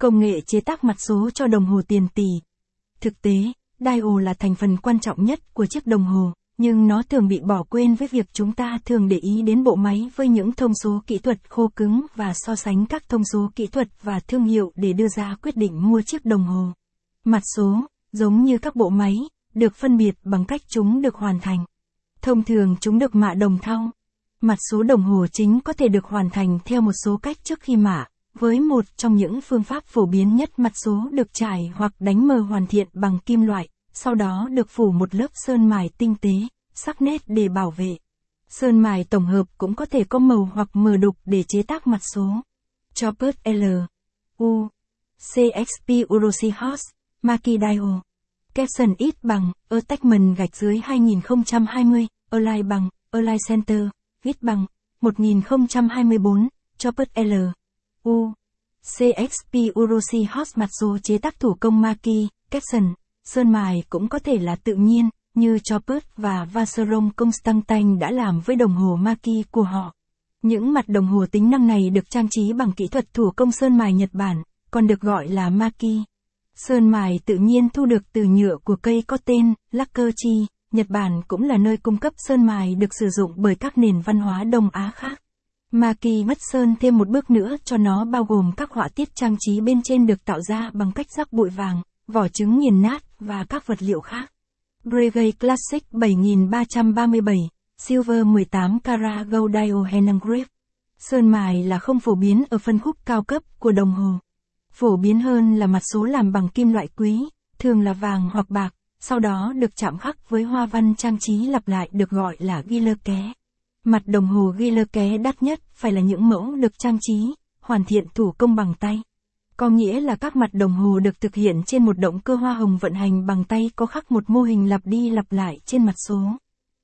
Công nghệ chế tác mặt số cho đồng hồ tiền tỷ. Thực tế, dial là thành phần quan trọng nhất của chiếc đồng hồ, nhưng nó thường bị bỏ quên với việc chúng ta thường để ý đến bộ máy với những thông số kỹ thuật khô cứng và so sánh các thông số kỹ thuật và thương hiệu để đưa ra quyết định mua chiếc đồng hồ. Mặt số, giống như các bộ máy, được phân biệt bằng cách chúng được hoàn thành. Thông thường chúng được mạ đồng thau. Mặt số đồng hồ chính có thể được hoàn thành theo một số cách trước khi mạ, với một trong những phương pháp phổ biến nhất mặt số được trải hoặc đánh mờ hoàn thiện bằng kim loại, sau đó được phủ một lớp sơn mài tinh tế, sắc nét để bảo vệ. Sơn mài tổng hợp cũng có thể có màu hoặc mờ đục để chế tác mặt số. Chopper L. U. CXP Urosi Horse, Maki Dio. Capson ít bằng, Attachment gạch dưới 2020, Align bằng, Align Center, ít bằng, 1024, Chopper L. U. CXP Urosi Hot mặt Dù chế tác thủ công Maki, Capson, sơn mài cũng có thể là tự nhiên, như Chopper và Vaserom Constantin đã làm với đồng hồ Maki của họ. Những mặt đồng hồ tính năng này được trang trí bằng kỹ thuật thủ công sơn mài Nhật Bản, còn được gọi là Maki. Sơn mài tự nhiên thu được từ nhựa của cây có tên Lacquerchi. Nhật Bản cũng là nơi cung cấp sơn mài được sử dụng bởi các nền văn hóa Đông Á khác. Maki mất sơn thêm một bước nữa cho nó bao gồm các họa tiết trang trí bên trên được tạo ra bằng cách rắc bụi vàng, vỏ trứng nghiền nát và các vật liệu khác. Breguet Classic 7337, Silver 18 carat Gold Dial Hand Sơn mài là không phổ biến ở phân khúc cao cấp của đồng hồ. Phổ biến hơn là mặt số làm bằng kim loại quý, thường là vàng hoặc bạc, sau đó được chạm khắc với hoa văn trang trí lặp lại được gọi là ghi lơ ké. Mặt đồng hồ ghi lơ ké đắt nhất phải là những mẫu được trang trí, hoàn thiện thủ công bằng tay. Có nghĩa là các mặt đồng hồ được thực hiện trên một động cơ hoa hồng vận hành bằng tay có khắc một mô hình lặp đi lặp lại trên mặt số.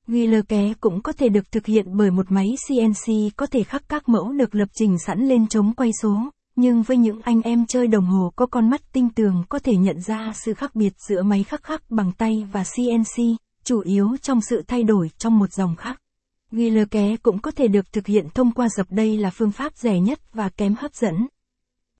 Ghi lơ ké cũng có thể được thực hiện bởi một máy CNC có thể khắc các mẫu được lập trình sẵn lên chống quay số, nhưng với những anh em chơi đồng hồ có con mắt tinh tường có thể nhận ra sự khác biệt giữa máy khắc khắc bằng tay và CNC, chủ yếu trong sự thay đổi trong một dòng khắc. Ghi lơ ké cũng có thể được thực hiện thông qua dập đây là phương pháp rẻ nhất và kém hấp dẫn.